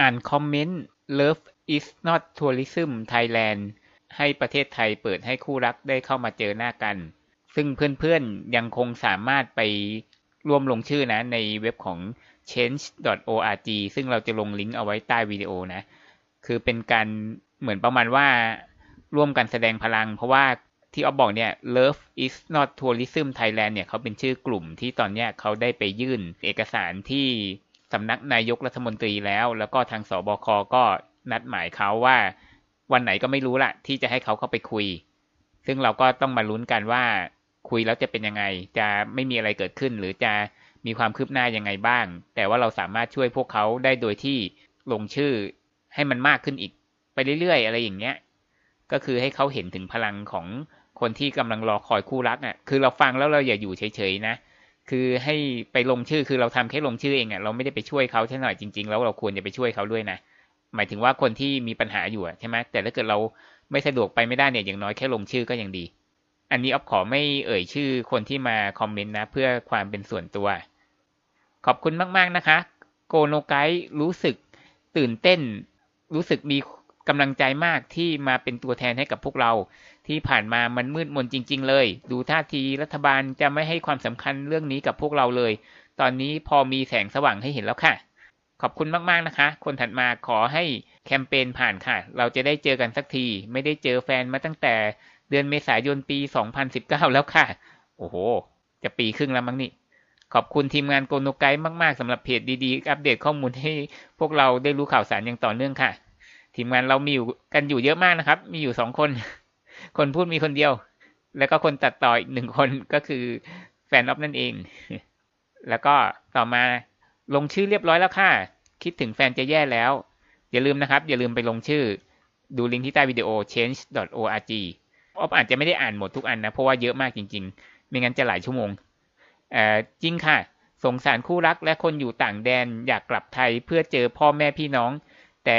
อ่านคอมเมนต์ Love is not tourism Thailand ให้ประเทศไทยเปิดให้คู่รักได้เข้ามาเจอหน้ากัน ซึ่งเพื่อนๆยังคงสามารถไปร่วมลงชื่อนะในเว็บของ change.org ซึ่งเราจะลงลิงก์เอาไว้ใต้วิดีโอนะ คือเป็นการเหมือนประมาณว่าร่วมกันแสดงพลัง เพราะว่าที่ออฟบอกเนี่ย Love is not tourism Thailand เนี่ยเขาเป็นชื่อกลุ่มที่ตอนนี้เขาได้ไปยื่นเอกสารที่ สำนักนายกรัฐมนตรีแล้ว แล้วก็ทางสบคก็นัดหมายเขาว่า วันไหนก็ไม่รู้ละที่จะให้เขาเข้าไปคุย ซึ่งเราก็ต้องมาลุ้นกันว่า คุยแล้วจะเป็นยังไง จะไม่มีอะไรเกิดขึ้น หรือจะมีความคืบหน้ายังไงบ้าง แต่ว่าเราสามารถช่วยพวกเขาได้โดยที่ลงชื่อให้มันมากขึ้นอีก ไปเรื่อยๆ อะไรอย่างเงี้ย ก็คือให้เขาเห็นถึงพลังของคนที่กำลังรอคอยคู่รักอะ คือเราฟังแล้วเราอย่าอยู่เฉยๆนะ คือให้ไปลงชื่อคือเราทำแค่ลงชื่อเองอะเราไม่ได้ไปช่วยเขาใช่หน่อยจริงๆแล้วเราควรจะไปช่วยเขาด้วยนะหมายถึงว่าคนที่มีปัญหาอยู่ใช่ไหมแต่ถ้าเกิดเราไม่สะดวกไปไม่ได้เนี่ยอย่างน้อยแค่ลงชื่อก็ยังดี อันนี้ออฟขอไม่เอ่ยชื่อคนที่มาคอมเมนต์นะ เพื่อความเป็นส่วนตัว ขอบคุณมากๆนะคะ โกโนไกรู้สึกตื่นเต้น รู้สึกมีกำลังใจมากที่มาเป็นตัวแทนให้กับพวกเรา ที่ผ่านมามันมืดมนจริง ๆ เลย ดูท่าทีรัฐบาลจะไม่ให้ความสำคัญเรื่องนี้กับพวกเราเลย ตอนนี้พอมีแสงสว่างให้เห็นแล้วค่ะ ขอบคุณมากๆนะคะ คนถัดมาขอให้แคมเปญผ่านค่ะ เราจะได้เจอกันสักที ไม่ได้เจอแฟนมาตั้งแต่เดือนเมษายนปี 2019 แล้วค่ะ โอ้โห จะปีครึ่งแล้วมั้งนี่ ขอบคุณทีมงานโกโนไกด์มากๆสำหรับเพจดีๆ อัปเดตข้อมูลให้พวกเราได้รู้ข่าวสารอย่างต่อเนื่องค่ะ ทีมงานเรามีอยู่กันอยู่เยอะมากนะครับ มีอยู่สองคน คนพูดมีคนเดียว แล้วก็คนตัดต่ออีกหนึ่งคนก็คือแฟนออฟนั่นเอง แล้วก็ต่อมาลงชื่อเรียบร้อยแล้วค่ะ คิดถึงแฟนจะแย่แล้ว อย่าลืมนะครับ อย่าลืมไปลงชื่อ ดูลิงก์ที่ใต้วิดีโอ change.org ออฟอาจจะไม่ได้อ่านหมดทุกอันนะ เพราะว่าเยอะมากจริง ๆ ไม่งั้นจะหลายชั่วโมงเอ่อจริงค่ะ สงสารคู่รักและคนอยู่ต่างแดนอยากกลับไทยเพื่อเจอพ่อแม่พี่น้อง แต่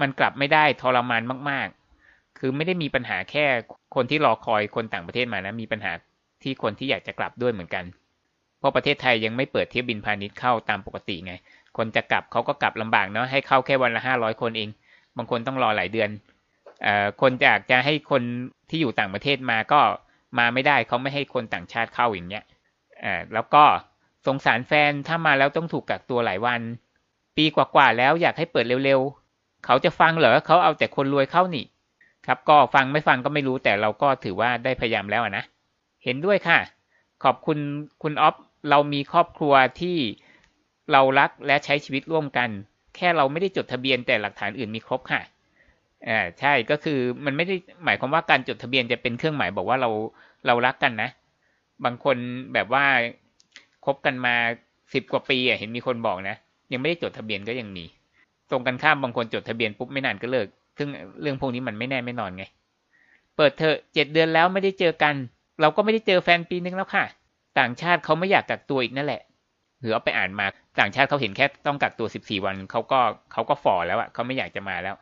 มันกลับไม่ได้ทรมานมาก คือไม่ได้มีปัญหาแค่คนที่รอคอยคนต่างประเทศมานะ มีปัญหาที่คนที่อยากจะกลับด้วยเหมือนกัน เพราะประเทศไทยยังไม่เปิดเที่ยวบินพาณิชย์เข้าตามปกติไง คนจะกลับเขาก็กลับลำบากเนาะ ให้เข้าแค่วันละห้าร้อยคนเอง บางคนต้องรอหลายเดือนอ่อคนอยากจะให้คนที่อยู่ต่างประเทศมาก็มาไม่ได้เขาไม่ให้คนต่างชาติเข้าอย่างเงี้ยอ่าแล้วก็สงสารแฟนถ้ามาแล้วต้องถูกกักตัวหลายวัน ปีกว่าๆแล้วอยากให้เปิดเร็วๆ เขาจะฟังเหรอเขาเอาแต่คนรวยเข้านี่ ครับก็ฟังไม่ฟังก็ไม่รู้แต่เราก็ถือว่าได้พยายามแล้วนะเห็นด้วยค่ะ ขอบคุณคุณออฟเรามีครอบครัวที่เรารักและใช้ชีวิตร่วมกัน แค่เราไม่ได้จดทะเบียนแต่หลักฐานอื่นมีครบค่ะอ่าใช่ก็คือมันไม่ได้หมายความว่าการจดทะเบียนจะเป็นเครื่องหมายบอกว่าเราเรารักกันนะ บางคนแบบว่าคบกันมาสิบกว่าปีอะเห็นมีคนบอกนะยังไม่ได้จดทะเบียนก็ยังมี ตรงกันข้ามบางคนจดทะเบียนปุ๊บไม่นานก็เลิก ซึ่งเรื่องพวกนี้มันไม่แน่ไม่นอนไง เปิดเถอะเจ็ดเดือนแล้วไม่ได้เจอกัน เราก็ไม่ได้เจอแฟนปีนึงแล้วค่ะ ต่างชาติเขาไม่อยากกักตัวอีกนั่นแหละหรือเอาไปอ่านมาต่างชาติเขาเห็นแค่ต้องกักตัวสิบสี่วันเขาก็เขาก็ฝ่อแล้วอะเขาไม่อยากจะมาแล้ว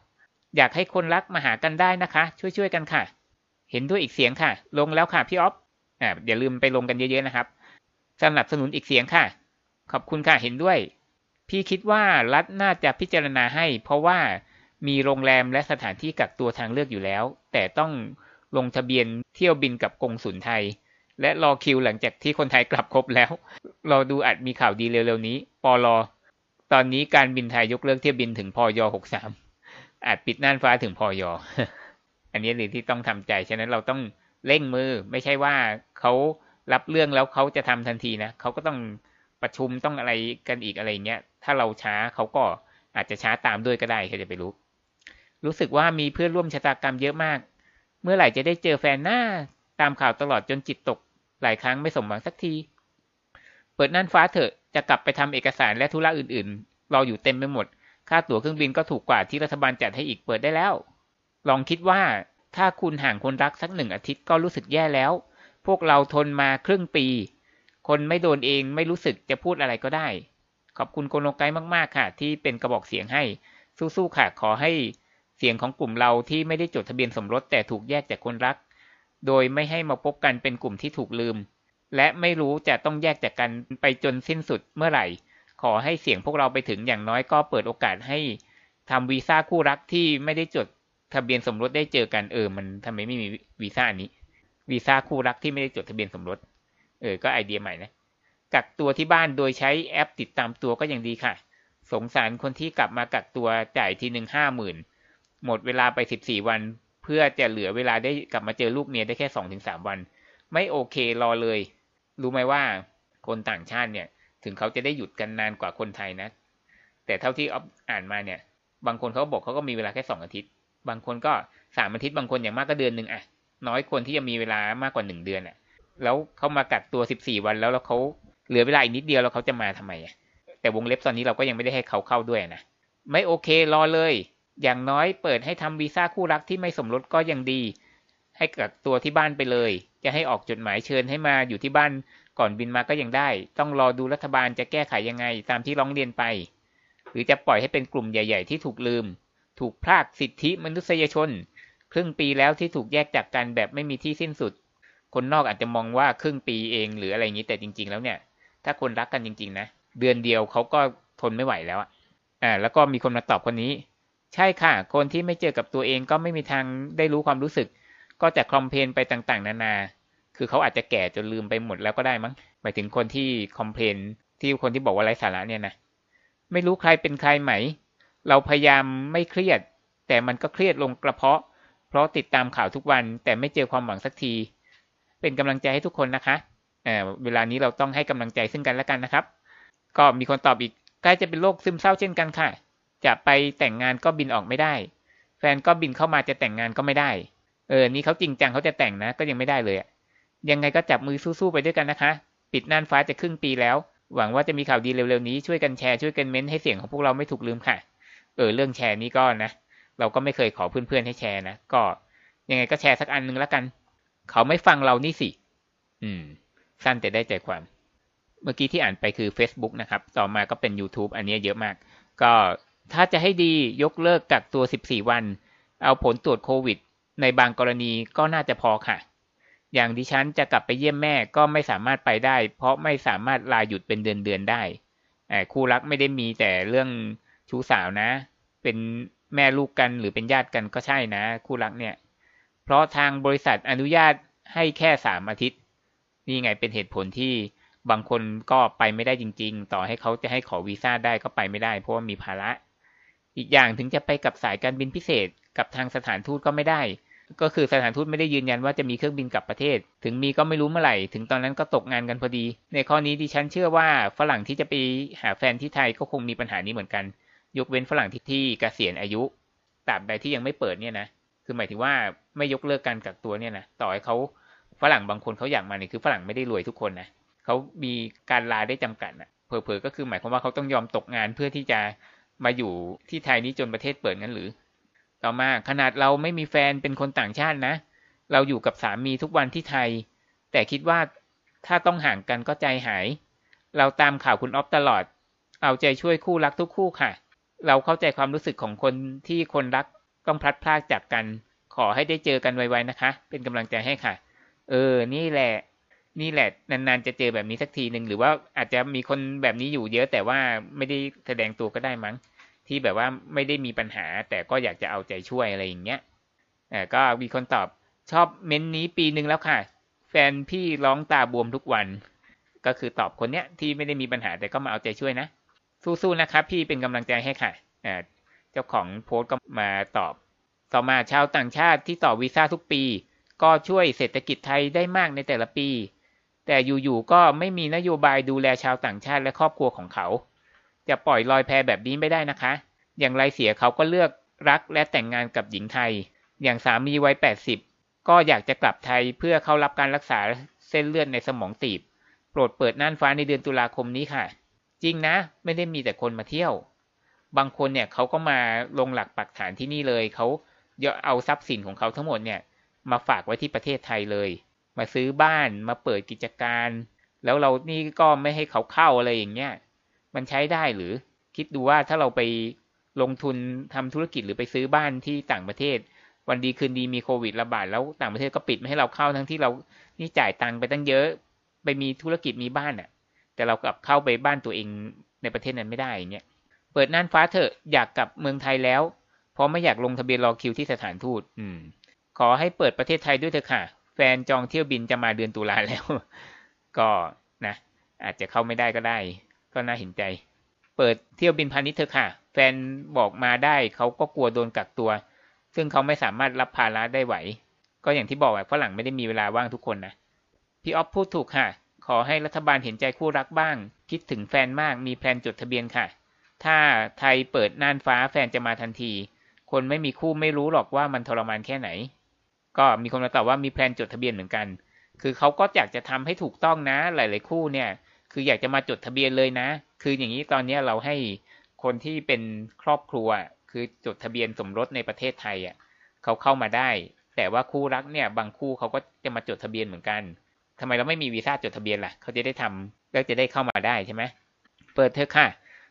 อยากให้คนรักมาหากันได้นะคะ ช่วยๆกันค่ะ เห็นด้วยอีกเสียงค่ะ ลงแล้วค่ะพี่ออฟอ่าอย่าลืมไปลงกันเยอะๆนะครับสนับสนุนอีกเสียงค่ะ ขอบคุณค่ะเห็นด้วย พี่คิดว่ารัฐน่าจะพิจารณาให้ เพราะว่า มีโรงแรมและสถานที่กักตัวทางเลือกอยู่แล้ว แต่ต้องลงทะเบียนเที่ยวบินกับกงสุลไทย และรอคิวหลังจากที่คนไทยกลับครบแล้ว เรอดูอาจมีข่าวดีเร็วๆนี้ ปอลอ ตอนนี้การบินไทยยกเลิกเที่ยวบินถึงพอยหกสามอาจปิดน่านฟ้าถึงพอยอันนี้เลยที่ต้องทำใจ ฉะนั้นเราต้องเร่งมือ ไม่ใช่ว่าเขารับเรื่องแล้วเขาจะทำทันทีนะ เขาก็ต้องประชุมต้องอะไรกันอีกอะไรเงี้ย ถ้าเราช้าเขาก็อาจจะช้าตามด้วยก็ได้ใครจะไปรู้ รู้สึกว่ามีเพื่อนร่วมชะตากรรมเยอะมาก เมื่อไหร่จะได้เจอแฟนหน้า ตามข่าวตลอดจนจิตตก หลายครั้งไม่สมหวังสักที เปิดน่านฟ้าเถอะจะกลับไปทำเอกสารและธุระอื่นๆ รออยู่เต็มไปหมด ค่าตั๋วเครื่องบินก็ถูกกว่าที่รัฐบาลจัดให้อีกเปิดได้แล้ว ลองคิดว่าถ้าคุณห่างคนรักสักหนึ่งอาทิตย์ก็รู้สึกแย่แล้ว พวกเราทนมาครึ่งปี คนไม่โดนเองไม่รู้สึกจะพูดอะไรก็ได้ ขอบคุณโกโนไกมากๆค่ะ ที่เป็นกระบอกเสียงให้ สู้ๆค่ะขอให้ เสียงของกลุ่มเราที่ไม่ได้จดทะเบียนสมรสแต่ถูกแยกจากคนรัก โดยไม่ให้มาพบกันเป็นกลุ่มที่ถูกลืม และไม่รู้จะต้องแยกจากกันไปจนสิ้นสุดเมื่อไหร่ ขอให้เสียงพวกเราไปถึงอย่างน้อยก็เปิดโอกาสให้ทำวีซ่าคู่รักที่ไม่ได้จดทะเบียนสมรสได้เจอกันเออ มันทำไมไม่มีวีซ่านี้วีซ่าคู่รักที่ไม่ได้จดทะเบียนสมรส เออ ก็ไอเดียใหม่นะ กักตัวที่บ้านโดยใช้แอปติดตามตัวก็ยังดีค่ะ สงสารคนที่กลับมากักตัวจ่ายทีหนึ่งห้าหมื่น หมดเวลาไปสิบสี่วัน เพื่อจะเหลือเวลาได้กลับมาเจอลูกเมียได้แค่สองถึงสามวัน ไม่โอเครอเลย รู้ไหมว่าคนต่างชาติเนี่ย ถึงเขาจะได้หยุดกันนานกว่าคนไทยนะ แต่เท่าที่อ่านมาเนี่ย บางคนเขาบอกเขาก็มีเวลาแค่สองอาทิตย์ บางคนก็สามอาทิตย์บางคนอย่างมากก็เดือนหนึ่งอะน้อยคนที่จะมีเวลามากกว่าหนึ่งเดือนอะแล้วเขามากักตัวสิบสี่วันแล้วแล้วเขาเหลือเวลาอีกนิดเดียวแล้วเขาจะมาทำไมอะแต่วงเล็บตอนนี้เราก็ยังไม่ได้ให้เขาเข้าด้วยนะไม่โอเครอเลย อย่างน้อยเปิดให้ทำวีซ่าคู่รักที่ไม่สมรสก็ยังดี ให้กักตัวที่บ้านไปเลย จะให้ออกจดหมายเชิญให้มาอยู่ที่บ้านก่อนบินมาก็ยังได้ ต้องรอดูรัฐบาลจะแก้ไขยังไงตามที่ร้องเรียนไป หรือจะปล่อยให้เป็นกลุ่มใหญ่ ๆ ที่ถูกลืม ถูกพรากสิทธิมนุษยชน ครึ่งปีแล้วที่ถูกแยกจากกันแบบไม่มีที่สิ้นสุด คนนอกอาจจะมองว่าครึ่งปีเองหรืออะไรอย่างนี้แต่จริง ๆ แล้วเนี่ย ถ้าคนรักกันจริง ๆ นะ เดือนเดียวเขาก็ทนไม่ไหวแล้วอ่าแล้วก็มีคนมาตอบคนนี้ ใช่ค่ะ คนที่ไม่เจอกับตัวเองก็ไม่มีทางได้รู้ความรู้สึก ก็จะคลอมเพลนไปต่างๆ นานา คือเขาอาจจะแก่จนลืมไปหมดแล้วก็ได้มั้ง หมายถึงคนที่คอมเพลนที่คนที่บอกว่าไร้สาระเนี่ยนะ ไม่รู้ใครเป็นใครไหม เราพยายามไม่เครียด แต่มันก็เครียดลงกระเพาะ เพราะติดตามข่าวทุกวัน แต่ไม่เจอความหวังสักที เป็นกำลังใจให้ทุกคนนะคะเเวลานี้เราต้องให้กำลังใจซึ่งกันและกันนะครับ ก็มีคนตอบอีกใกล้จะเป็นโรคซึมเศร้าเช่นกันค่ะ จะไปแต่งงานก็บินออกไม่ได้ แฟนก็บินเข้ามาจะแต่งงานก็ไม่ได้ เออ นี่เขาจริงจังเขาจะแต่งนะ ก็ยังไม่ได้เลยยังไงก็จับมือสู้ๆไปด้วยกันนะคะ ปิดน่านฟ้าจะครึ่งปีแล้ว หวังว่าจะมีข่าวดีเร็วๆนี้ช่วยกันแชร์ช่วยกันเม้นให้เสียงของพวกเราไม่ถูกลืมค่ะ เออ เรื่องแชร์นี้ก็นะ เราก็ไม่เคยขอเพื่อนๆให้แชร์นะ ก็ ยังไงก็แชร์สักอันนึงแล้วกัน เขาไม่ฟังเรานี่สิ อืม สั้นแต่ได้ใจความ เมื่อกี้ที่อ่านไปคือ Facebook นะครับ ต่อมาก็เป็น YouTube อันนี้เยอะมาก ก็ ถ้าจะให้ดียกเลิกกักตัว 14 วัน เอาผลตรวจโควิด ในบางกรณีก็น่าจะพอค่ะ อย่างดิฉันจะกลับไปเยี่ยมแม่ก็ไม่สามารถไปได้ เพราะไม่สามารถลาหยุดเป็นเดือนเดือนได้คู่รักไม่ได้มีแต่เรื่องชู้สาวนะ เป็นแม่ลูกกันหรือเป็นญาติกันก็ใช่นะ คู่รักเนี่ย เพราะทางบริษัทอนุญาตให้แค่สามอาทิตย์ นี่ไงเป็นเหตุผลที่บางคนก็ไปไม่ได้จริง ๆ ต่อให้เขาจะให้ขอวีซ่าได้ก็ไปไม่ได้ เพราะว่ามีภาระ อีกอย่างถึงจะไปกับสายการบินพิเศษ กับทางสถานทูตก็ไม่ได้ ก็คือสถานทูตไม่ได้ยืนยันว่าจะมีเครื่องบินกลับประเทศ ถึงมีก็ไม่รู้เมื่อไหร่ ถึงตอนนั้นก็ตกงานกันพอดี ในข้อนี้ดิฉันเชื่อว่าฝรั่งที่จะไปหาแฟนที่ไทยก็คงมีปัญหานี้เหมือนกัน ยกเว้นฝรั่งที่ที่เกษียณอายุตราบใดที่ยังไม่เปิดเนี่ยนะ คือหมายถึงว่าไม่ยกเลิกการกักตัวเนี่ยนะ ต่อให้เขาฝรั่งบางคนเขาอยากมาเนี่ยคือฝรั่งไม่ได้รวยทุกคนนะเขามีการลาได้จำกัดนะเผลอๆก็คือหมายความว่าเขาต้องยอมตกงานเพื่อที่จะ มาอยู่ที่ไทยนี้จนประเทศเปิดงั้นหรือ ต่อมาขนาดเราไม่มีแฟนเป็นคนต่างชาตินะ เราอยู่กับสามีทุกวันที่ไทย แต่คิดว่าถ้าต้องห่างกันก็ใจหาย เราตามข่าวคุณออฟตลอด เอาใจช่วยคู่รักทุกคู่ค่ะ เราเข้าใจความรู้สึกของคนที่คนรักต้องพลัดพรากจากกัน ขอให้ได้เจอกันไวๆนะคะ เป็นกำลังใจให้ค่ะ เออ นี่แหละ นี่แหละนานๆจะเจอแบบนี้สักทีหนึ่งหรือว่าอาจจะมีคนแบบนี้อยู่เยอะ แต่ว่าไม่ได้แสดงตัวก็ได้มั้ง ที่แบบว่าไม่ได้มีปัญหา แต่ก็อยากจะเอาใจช่วยอะไรอย่างเงี้ยอ่ก็มีคนตอบชอบเม้นนี้ปีหนึ่งแล้วค่ะ แฟนพี่ร้องตาบวมทุกวัน ก็คือตอบคนเนี้ยที่ไม่ได้มีปัญหาแต่ก็มาเอาใจช่วยนะ สู้ๆนะครับพี่เป็นกำลังใจให้ค่ะอ่าเจ้าของโพสต์ก็มาตอบ ต่อมาชาวต่างชาติที่ต่อวีซ่าทุกปี ก็ช่วยเศรษฐกิจไทยได้มากในแต่ละปี แต่อยู่ๆก็ไม่มีนโยบายดูแลชาวต่างชาติและครอบครัวของเขา จะปล่อยลอยแพแบบนี้ไม่ได้นะคะ อย่างไรเสียเขาก็เลือกรักและแต่งงานกับหญิงไทย อย่างสามีวัย 80 ก็อยากจะกลับไทยเพื่อเข้ารับการรักษาเส้นเลือดในสมองตีบ โปรดเปิดน่านฟ้าในเดือนตุลาคมนี้ค่ะ จริงนะ ไม่ได้มีแต่คนมาเที่ยว บางคนเนี่ยเขาก็มาลงหลักปักฐานที่นี่เลย เขาเอาทรัพย์สินของเขาทั้งหมดเนี่ยมาฝากไว้ที่ประเทศไทยเลย มาซื้อบ้านมาเปิดกิจการ แล้วเรานี่ก็ไม่ให้เขาเข้าอะไรอย่างเงี้ยมันใช้ได้หรือคิดดูว่าถ้าเราไปลงทุนทำธุรกิจหรือไปซื้อบ้านที่ต่างประเทศ วันดีคืนดีมีโควิดระบาดแล้วต่างประเทศก็ปิดไม่ให้เราเข้าทั้งที่เรานี่จ่ายตังค์ไปตั้งเยอะ ไปมีธุรกิจมีบ้านอะ แต่เรากลับเข้าไปบ้านตัวเองในประเทศนั้นไม่ได้อย่างเงี้ยเปิดน่านฟ้าเถอะอยากกลับเมืองไทยแล้วเพราะไม่อยากลงทะเบียนรอคิวที่สถานทูตอืมขอให้เปิดประเทศไทยด้วยเถอะค่ะ แฟนจองเที่ยวบินจะมาเดือนตุลาแล้ว ก็นะ อาจจะเข้าไม่ได้ก็ได้ ก็น่าเห็นใจ เปิดเที่ยวบินพาณิชย์เถอะค่ะ แฟนบอกมาได้เขาก็กลัวโดนกักตัว ซึ่งเขาไม่สามารถรับภาระได้ไหว ก็อย่างที่บอกว่าฝรั่งไม่ได้มีเวลาว่างทุกคนนะพี่ออฟพูดถูกค่ะ ขอให้รัฐบาลเห็นใจคู่รักบ้าง คิดถึงแฟนมากมี plan จดทะเบียนค่ะ ถ้าไทยเปิดน่านฟ้าแฟนจะมาทันที คนไม่มีคู่ไม่รู้หรอกว่ามันทรมานแค่ไหน ก็มีคนมาตอบว่ามี plan จดทะเบียนเหมือนกัน คือเขาก็อยากจะทำให้ถูกต้องนะ หลาย ๆ คู่เนี่ย คืออยากจะมาจดทะเบียนเลยนะ คืออย่างนี้ตอนนี้เราให้คนที่เป็นครอบครัว คือจดทะเบียนสมรสในประเทศไทยอะเขาเข้ามาได้ แต่ว่าคู่รักเนี่ย บางคู่เขาก็จะมาจดทะเบียนเหมือนกันทำไมเราไม่มีวีซ่าจดทะเบียนล่ะเขาจะได้ทำแล้วจะได้เข้ามาได้ใช่ไหมเปิดเธอค่ะ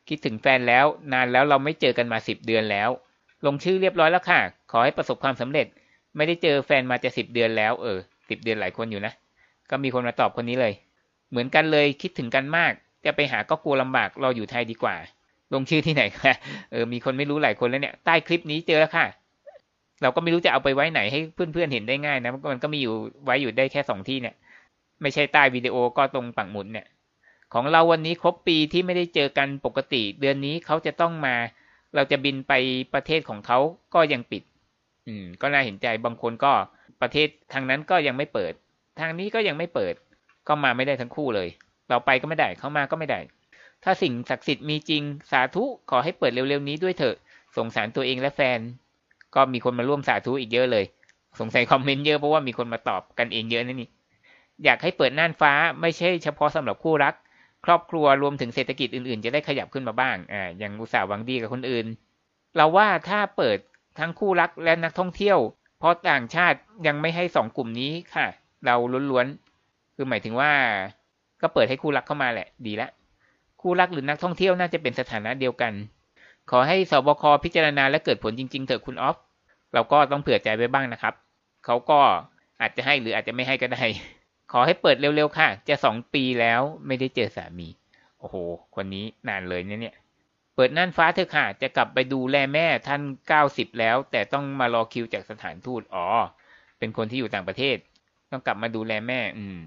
คิดถึงแฟนแล้ว นานแล้วเราไม่เจอกันมาสิบเดือนแล้ว ลงชื่อเรียบร้อยแล้วค่ะ ขอให้ประสบความสำเร็จ ไม่ได้เจอแฟนมาจะสิบเดือนแล้ว เออสิบเดือนหลายคนอยู่นะ ก็มีคนมาตอบคนนี้เลย เหมือนกันเลยคิดถึงกันมาก จะไปหาก็กลัวลำบากรออยู่ไทยดีกว่า ลงชื่อที่ไหนคะเออมีคนไม่รู้หลายคนแล้วเนี่ยใต้คลิปนี้เจอแล้วค่ะ เราก็ไม่รู้จะเอาไปไว้ไหนให้เพื่อนๆเห็นได้ง่ายนะมันก็มีอยู่ไว้อยู่ได้แค่สองที่เนี่ย ไม่ใช่ใต้วิดีโอก็ตรงปักหมุดเนี่ย ของเราวันนี้ครบปีที่ไม่ได้เจอกันปกติ เดือนนี้เขาจะต้องมา เราจะบินไปประเทศของเขาก็ยังปิด อืม ก็น่าเห็นใจบางคนก็ประเทศทางนั้นก็ยังไม่เปิด ทางนี้ก็ยังไม่เปิด ก็มาไม่ได้ทั้งคู่เลย เราไปก็ไม่ได้เขามาก็ไม่ได้ ถ้าสิ่งศักดิ์สิทธิ์มีจริงสาธุขอให้เปิดเร็วๆนี้ด้วยเถอะ สงสารตัวเองและแฟน ก็มีคนมาร่วมสาธุอีกเยอะเลย สงสัยคอมเมนต์เยอะเพราะว่ามีคนมาตอบกันเองเยอะนะนี่อยากให้เปิดน่านฟ้าไม่ใช่เฉพาะสำหรับคู่รัก ครอบครัวรวมถึงเศรษฐกิจอื่นๆ จะได้ขยับขึ้นมาบ้างอ่าอย่างอุตสาห์หวังดีกับคนอื่น เราว่าถ้าเปิด ทั้งคู่รักและนักท่องเที่ยว เพราะต่างชาติยังไม่ให้สองกลุ่มนี้ค่ะ เราล้วนๆคือหมายถึงว่า ก็เปิดให้คู่รักเข้ามาแหละ ดีละคู่รักหรือนักท่องเที่ยวน่าจะเป็นสถานะเดียวกัน ขอให้สบคพิจารณาและเกิดผลจริง ๆ เถอะคุณออฟเราก็ต้องเผื่อใจไว้บ้างนะครับเขาก็อาจจะให้หรืออาจจะไม่ให้ก็ได้ ขอให้เปิดเร็วๆค่ะ จะสองปีแล้วไม่ได้เจอสามี โอ้โห คนนี้นานเลยเนี่ย เปิดน่านฟ้าเถอะค่ะ จะกลับไปดูแลแม่ท่านเก้าสิบแล้ว แต่ต้องมารอคิวจากสถานทูตอ๋อ เป็นคนที่อยู่ต่างประเทศ ต้องกลับมาดูแลแม่ อืม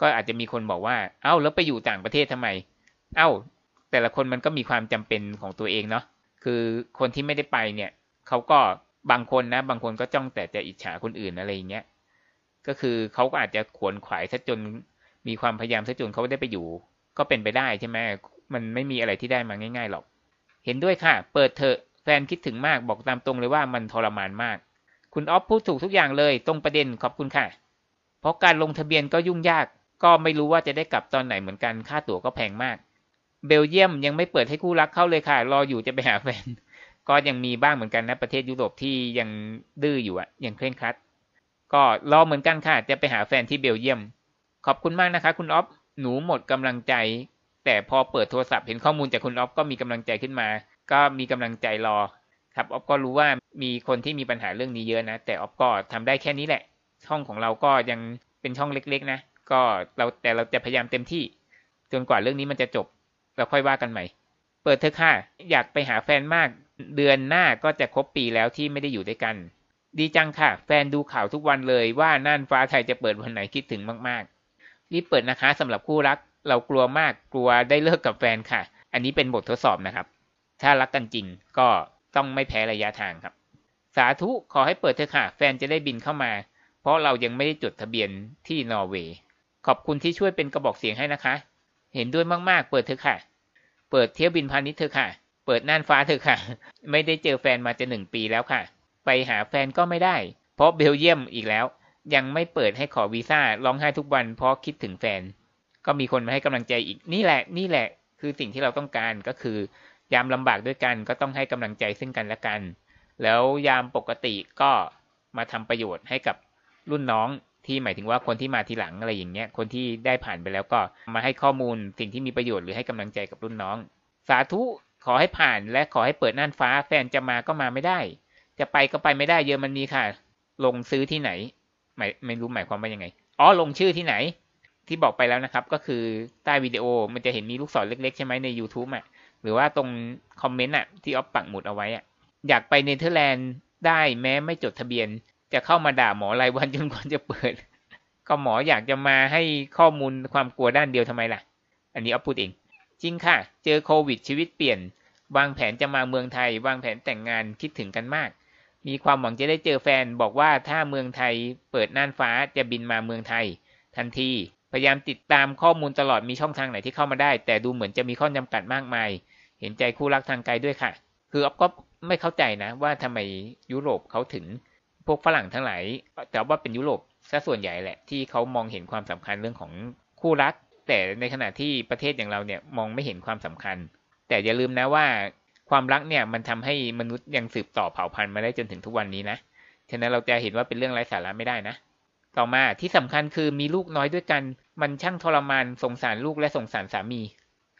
ก็อาจจะมีคนบอกว่า เอ้าแล้วไปอยู่ต่างประเทศทำไม เอ้า แต่ละคนมันก็มีความจำเป็นของตัวเองเนาะคือคนที่ไม่ได้ไปเนี่ยเขาก็บางคนนะ บางคนก็จ้องแต่จะอิจฉาคนอื่นอะไรอย่างเงี้ยก็คือเขาก็อาจจะขวนขวายซะจนมีความพยายามซะจนเขาได้ไปอยู่ ก็เป็นไปได้ใช่ไหมมันไม่มีอะไรที่ได้มาง่าย ๆหรอก เห็นด้วยค่ะ เปิดเถอะแฟนคิดถึงมากบอกตามตรงเลยว่ามันทรมานมาก คุณออฟพูดถูกทุกอย่างเลยตรงประเด็นขอบคุณค่ะ เพราะการลงทะเบียนก็ยุ่งยาก ก็ไม่รู้ว่าจะได้กลับตอนไหนเหมือนกันค่าตั๋วก็แพงมาก เบลเยียมยังไม่เปิดให้คู่รักเข้าเลยค่ะ รออยู่จะไปหาแฟนก็ยังมีบ้างเหมือนกันนะประเทศยุโรปที่ยังดื้ออยู่อะยังเคร่งครัด ก็รอเหมือนกันค่ะ จะไปหาแฟนที่เบลเยียม ขอบคุณมากนะคะ คุณออฟหนูหมดกำลังใจ แต่พอเปิดโทรศัพท์เห็นข้อมูลจากคุณออฟก็มีกำลังใจขึ้นมา ก็มีกำลังใจรอครับออฟก็รู้ว่ามีคนที่มีปัญหาเรื่องนี้เยอะนะ แต่ออฟก็ทำได้แค่นี้แหละ ช่องของเราก็ยังเป็นช่องเล็ก ๆ นะ ก็เราแต่เราจะพยายามเต็มที่ จนกว่าเรื่องนี้มันจะจบ เราค่อยว่ากันใหม่ เปิดเถอค่ะ อยากไปหาแฟนมาก เดือนหน้าก็จะครบปีแล้วที่ไม่ได้อยู่ด้วยกัน ดีจังค่ะ แฟนดูข่าวทุกวันเลยว่าน่านฟ้าไทยจะเปิดวันไหนคิดถึงมากๆรีบเปิดนะคะสำหรับคู่รัก เรากลัวมากกลัวได้เลิกกับแฟนค่ะ อันนี้เป็นบททดสอบนะครับ ถ้ารักกันจริงก็ต้องไม่แพ้ระยะทางครับ สาธุขอให้เปิดเถอะค่ะ แฟนจะได้บินเข้ามา เพราะเรายังไม่ได้จดทะเบียนที่นอร์เวย์ขอบคุณที่ช่วยเป็นกระบอกเสียงให้นะคะ เห็นด้วยมากๆ เปิดเถอะค่ะ เปิดเที่ยวบินพาณิชย์เถอะค่ะ เปิดน่านฟ้าเถอะค่ะ ไม่ได้เจอแฟนมาจะหนึ่งปีแล้วค่ะ ไปหาแฟนก็ไม่ได้ เพราะเบลเยียมอีกแล้ว ยังไม่เปิดให้ขอวีซ่าร้องไห้ทุกวันเพราะคิดถึงแฟน ก็มีคนมาให้กำลังใจอีกนี่แหละ นี่แหละ คือสิ่งที่เราต้องการก็คือยามลำบากด้วยกัน ก็ต้องให้กำลังใจซึ่งกันและกัน แล้วยามปกติก็มาทำประโยชน์ให้กับรุ่นน้องที่หมายถึงว่าคนที่มาทีหลังอะไรอย่างเงี้ย คนที่ได้ผ่านไปแล้วก็มาให้ข้อมูลสิ่งที่มีประโยชน์หรือให้กำลังใจกับรุ่นน้อง สาธุขอให้ผ่านและขอให้เปิดน่านฟ้า แฟนจะมาก็มาไม่ได้ จะไปก็ไปไม่ได้เยอรมนีค่ะ ลงซื้อที่ไหน ไม่ไม่รู้หมายความว่ายังไง อ๋อลงชื่อที่ไหน ที่บอกไปแล้วนะครับ ก็คือใต้วิดีโอมันจะเห็นมีลูกศรเล็กๆ ใช่ไหมใน YouTube อะหรือว่าตรงคอมเมนต์อะที่ออฟปักหมุดเอาไว้อะอยากไปเนเธอร์แลนด์ได้แม้ไม่จดทะเบียน จะเข้ามาด่าหมอรายวันจนกว่าจะเปิด ก็หมออยากจะมาให้ข้อมูลความกลัวด้านเดียวทำไมล่ะ อันนี้ออฟพูดเอง จริงค่ะ เจอโควิดชีวิตเปลี่ยน วางแผนจะมาเมืองไทย วางแผนแต่งงานคิดถึงกันมาก มีความหวังจะได้เจอแฟนบอกว่าถ้าเมืองไทยเปิดน่านฟ้าจะบินมาเมืองไทย ทันที พยายามติดตามข้อมูลตลอดมีช่องทางไหนที่เข้ามาได้ แต่ดูเหมือนจะมีข้อจำกัดมากมาย เห็นใจคู่รักทางไกลด้วยค่ะ คืออ๊อฟก็ไม่เข้าใจนะ ว่าทำไมยุโรปเขาถึงพวกฝรั่งทั้งหลายแต่ว่าเป็นยุโรปซะส่วนใหญ่แหละ ที่เขามองเห็นความสำคัญเรื่องของคู่รัก แต่ในขณะที่ประเทศอย่างเราเนี่ยมองไม่เห็นความสำคัญ แต่อย่าลืมนะว่าความรักเนี่ยมันทำให้มนุษย์ยังสืบต่อเผ่าพันธุ์มาได้จนถึงทุกวันนี้นะฉะนั้นเราจะเห็นว่าเป็นเรื่องไร้สาระไม่ได้นะ ต่อมาที่สำคัญคือมีลูกน้อยด้วยกัน มันช่างทรมานสงสารลูกและสงสารสามี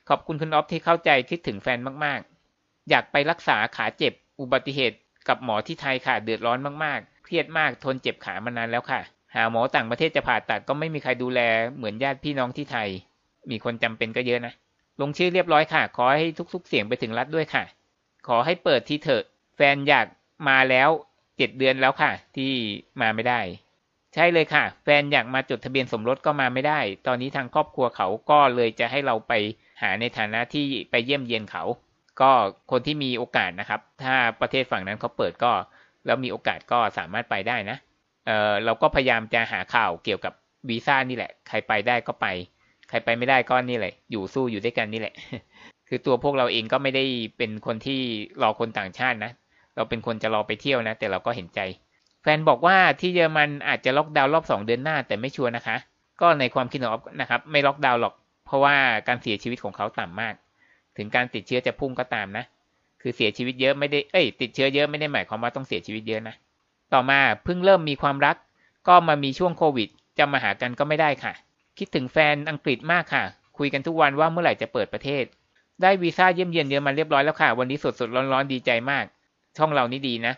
ขอบคุณคุณออฟที่เข้าใจคิดถึงแฟนมากๆ อยากไปรักษาขาเจ็บ อุบัติเหตุกับหมอที่ไทยค่ะเดือดร้อนมากๆ เครียดมากทนเจ็บขามานานแล้วค่ะ หาหมอต่างประเทศจะผ่าตัดก็ไม่มีใครดูแลเหมือนญาติพี่น้องที่ไทย มีคนจำเป็นก็เยอะนะ ลงชื่อเรียบร้อยค่ะ ขอให้ทุกๆ เสียงไปถึงรัฐด้วยค่ะ ขอให้เปิดทีเถอะ แฟนอยากมาแล้วเจ็ดเดือนแล้วค่ะ ที่มาไม่ได้ ใช่เลยค่ะ แฟนอยากมาจดทะเบียนสมรสก็มาไม่ได้ ตอนนี้ทางครอบครัวเขาก็เลยจะให้เราไปหาในฐานะที่ไปเยี่ยมเยียนเขา ก็คนที่มีโอกาสนะครับ ถ้าประเทศฝั่งนั้นเขาเปิดก็ แล้วมีโอกาสก็สามารถไปได้นะเออเราก็พยายามจะหาข่าวเกี่ยวกับวีซ่านี่แหละ ใครไปได้ก็ไป ใครไปไม่ได้ก็นี่แหละ อยู่สู้อยู่ด้วยกันนี่แหละ คือตัวพวกเราเองก็ไม่ได้เป็นคนที่รอคนต่างชาตินะ เราเป็นคนจะรอไปเที่ยวนะ แต่เราก็เห็นใจ แฟนบอกว่าที่เยอรมันอาจจะล็อกดาวน์รอบสองเดือนหน้าแต่ไม่ชัวร์นะคะ ก็ในความคิดของออฟนะครับ ไม่ล็อกดาวน์หรอก เพราะว่าการเสียชีวิตของเขาต่ำมาก ถึงการติดเชื้อจะพุ่งก็ตามนะ คือเสียชีวิตเยอะไม่ได้เอ้ย ติดเชื้อเยอะไม่ได้หมายความว่าต้องเสียชีวิตเยอะนะ ต่อมาเพิ่งเริ่มมีความรัก ก็มามีช่วงโควิดจะมาหากันก็ไม่ได้ค่ะ คิดถึงแฟนอังกฤษมากค่ะ คุยกันทุกวันว่าเมื่อไหร่จะเปิดประเทศ ได้วีซ่าเยี่ยมเยียนเยอรมันเรียบร้อยแล้วค่ะ วันนี้สดสดร้อนๆดีใจมาก ช่องเรานี่ดีนะ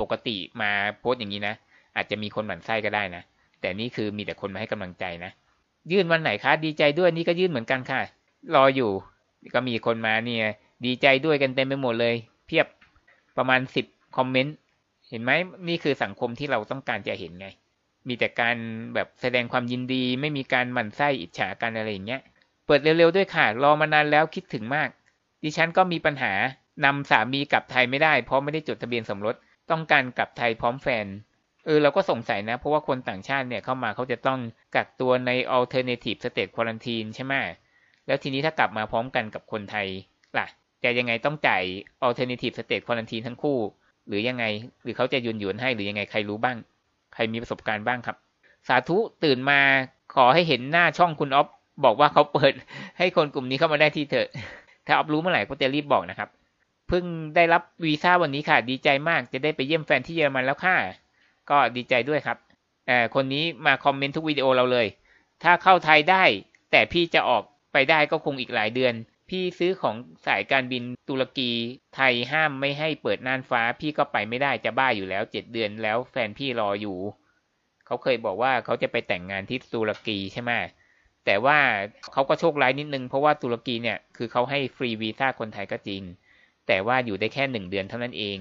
ปกติมาโพสอย่างนี้นะ อาจจะมีคนหมั่นไส้ก็ได้นะ แต่นี่คือมีแต่คนมาให้กำลังใจนะ ยื่นวันไหนคะ ดีใจด้วยนี่ก็ยื่นเหมือนกันค่ะ รออยู่ ก็มีคนมาเนี่ย ดีใจด้วยกันเต็มไปหมดเลย เพียบประมาณสิบคอมเมนต์ เห็นไหมนี่คือสังคมที่เราต้องการจะเห็นไง มีแต่การแบบแสดงความยินดี ไม่มีการหมั่นไส้อิจฉากันอะไรอย่างเงี้ย เปิดเร็วๆด้วยค่ะ รอมานานแล้วคิดถึงมาก ดิฉันก็มีปัญหานำสามีกลับไทยไม่ได้ เพราะไม่ได้จดทะเบียนสมรส ต้องการกลับไทยพร้อมแฟนเออเราก็สงสัยนะ เพราะว่าคนต่างชาติเนี่ยเข้ามาเขาจะต้องกักตัวใน alternative state quarantine ใช่ไหมแล้วทีนี้ถ้ากลับมาพร้อมกันกับคนไทยล่ะจะยังไงต้องจ่าย alternative state quarantine ทั้งคู่ หรือยังไง หรือเขาจะยุนหยวนให้หรือยังไงใครรู้บ้าง ใครมีประสบการณ์บ้างครับ สาธุตื่นมาขอให้เห็นหน้าช่องคุณออฟบอกว่าเขาเปิดให้คนกลุ่มนี้เข้ามาได้ที่เถอะถ้าออฟรู้เมื่อไหร่ก็จะรีบบอกนะครับ เพิ่งได้รับวีซ่าวันนี้ค่ะ ดีใจมากจะได้ไปเยี่ยมแฟนที่เยอรมันแล้วค่ะ ก็ดีใจด้วยครับเอ่อคนนี้มาคอมเมนต์ทุกวิดีโอเราเลย ถ้าเข้าไทยได้ แต่พี่จะออกไปได้ก็คงอีกหลายเดือน พี่ซื้อของสายการบินตุรกีไทยห้ามไม่ให้เปิดน่านฟ้า พี่ก็ไปไม่ได้จะบ้าอยู่แล้วเจ็ดเดือนแล้วแฟนพี่รออยู่ เขาเคยบอกว่าเขาจะไปแต่งงานที่ตุรกีใช่ไหมแต่ว่าเขาก็โชคร้ายนิดนึงเพราะว่าตุรกีเนี่ยคือเขาให้ฟรีวีซ่าคนไทยก็จริง แต่ว่าอยู่ได้แค่หนึ่งเดือนเท่านั้นเอง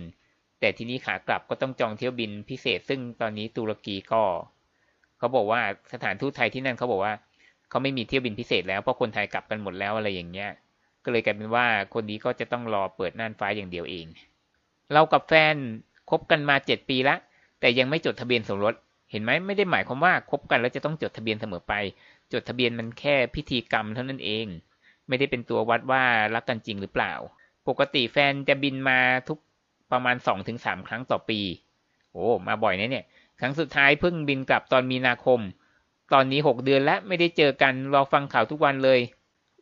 แต่ทีนี้ขากลับก็ต้องจองเที่ยวบินพิเศษ ซึ่งตอนนี้ตุรกีก็ เขาบอกว่าสถานทูตไทยที่นั่นเขาบอกว่าเขาไม่มีเที่ยวบินพิเศษแล้วเพราะคนไทยกลับกันหมดแล้วอะไรอย่างเงี้ย ก็เลยกลายเป็นว่าคนนี้ก็จะต้องรอเปิดน่านฟ้าอย่างเดียวเอง เรากับแฟนคบกันมาเจ็ดปีละแต่ยังไม่จดทะเบียนสมรส เห็นไหมไม่ได้หมายความว่าคบกันแล้วจะต้องจดทะเบียนเสมอไป จดทะเบียนมันแค่พิธีกรรมเท่านั้นเอง ไม่ได้เป็นตัววัดว่ารักกันจริงหรือเปล่า ปกติแฟนจะบินมาทุกประมาณสองถึงสามครั้งต่อปี โอ้ มาบ่อยนะเนี่ย ครั้งสุดท้ายเพิ่งบินกลับตอนมีนาคม ตอนนี้หกเดือนแล้วไม่ได้เจอกัน รอฟังข่าวทุกวันเลย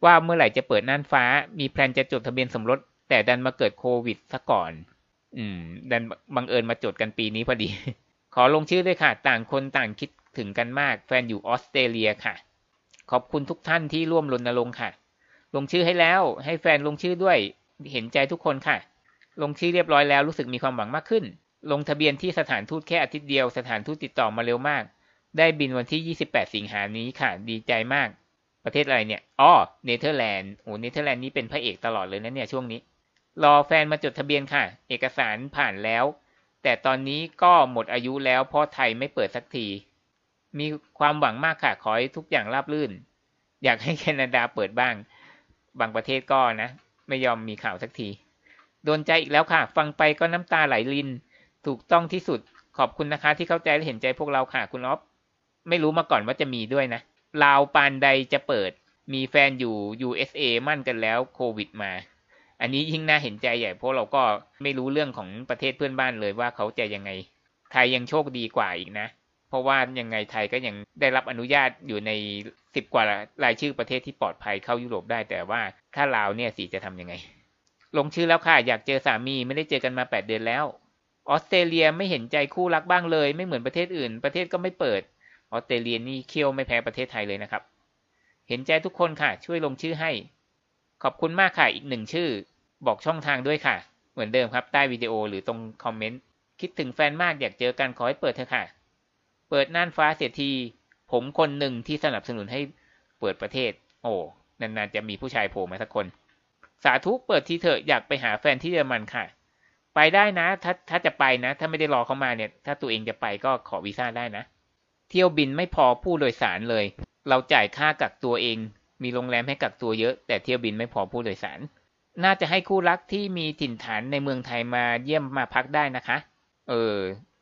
ว่าเมื่อไหร่จะเปิดน่านฟ้า มีแพลนจะจดทะเบียนสมรส แต่ดันมาเกิดโควิดซะก่อน อืม ดันบังเอิญมาจดกันปีนี้พอดี ขอลงชื่อด้วยค่ะ ต่างคนต่างคิดถึงกันมาก แฟนอยู่ออสเตรเลียค่ะ ขอบคุณทุกท่านที่ร่วมรณรงค์ค่ะ ลงชื่อให้แล้ว ให้แฟนลงชื่อด้วย เห็นใจทุกคนค่ะ ลงชื่อเรียบร้อยแล้วรู้สึกมีความหวังมากขึ้น ลงทะเบียนที่สถานทูตแค่อาทิตย์เดียวสถานทูตติดต่อมาเร็วมาก ได้บินวันที่ 28 สิงหานี้ค่ะ ดีใจมาก ประเทศอะไรเนี่ยอ๋อเนเธอร์แลนด์โอ้เนเธอร์แลนด์นี่เป็นพระเอกตลอดเลยนะเนี่ยช่วงนี้ รอแฟนมาจดทะเบียนค่ะ เอกสารผ่านแล้ว แต่ตอนนี้ก็หมดอายุแล้วเพราะไทยไม่เปิดสักที มีความหวังมากค่ะขอให้ทุกอย่างราบรื่น อยากให้แคนาดาเปิดบ้าง บางประเทศก็นะ ไม่ยอมมีข่าวสักที โดนใจอีกแล้วค่ะ ฟังไปก็น้ำตาไหลลิน ถูกต้องที่สุด ขอบคุณนะคะ ที่เข้าใจและเห็นใจพวกเราค่ะ คุณอ๊อฟ ไม่รู้มาก่อนว่าจะมีด้วยนะ ลาวปานใดจะเปิด มีแฟนอยู่ USA มั่นกันแล้วโควิดมา อันนี้ยิ่งน่าเห็นใจใหญ่เพราะเราก็ไม่รู้เรื่องของประเทศเพื่อนบ้านเลยว่าเขาจะยังไง ไทยยังโชคดีกว่าอีกนะ เพราะว่ายังไงไทยก็ยังได้รับอนุญาตอยู่ในสิบกว่ารายชื่อประเทศที่ปลอดภัยเข้ายุโรปได้แต่ว่า ถ้าลาวเนี่ยสิจะทำยังไง ลงชื่อแล้วค่ะ อยากเจอสามีไม่ได้เจอกันมาแปดเดือนแล้ว ออสเตรเลียไม่เห็นใจคู่รักบ้างเลย ไม่เหมือนประเทศอื่น ประเทศก็ไม่เปิด ออสเตรเลียนี่เคี่ยวไม่แพ้ประเทศไทยเลยนะครับ เห็นใจทุกคนค่ะ ช่วยลงชื่อให้ ขอบคุณมากค่ะ อีกหนึ่งชื่อ บอกช่องทางด้วยค่ะ เหมือนเดิมครับใต้วิดีโอหรือตรงคอมเมนต์ คิดถึงแฟนมากอยากเจอกันขอให้เปิดเถอะค่ะ เปิดน่านฟ้าเสียที ผมคนหนึ่งที่สนับสนุนให้เปิดประเทศ โอ้ นานๆจะมีผู้ชายโผล่มาสักคน สาธุเปิดทีเถอะอยากไปหาแฟนที่เยอรมันค่ะ ไปได้นะ ถ้าถ้าจะไปนะ ถ้าไม่ได้รอเขามาเนี่ย ถ้าตัวเองจะไปก็ขอวีซ่าได้นะ เที่ยวบินไม่พอผู้โดยสารเลย เราจ่ายค่ากักตัวเอง มีโรงแรมให้กักตัวเยอะ แต่เที่ยวบินไม่พอผู้โดยสาร น่าจะให้คู่รักที่มีถิ่นฐานในเมืองไทยมาเยี่ยมมาพักได้นะคะ เออ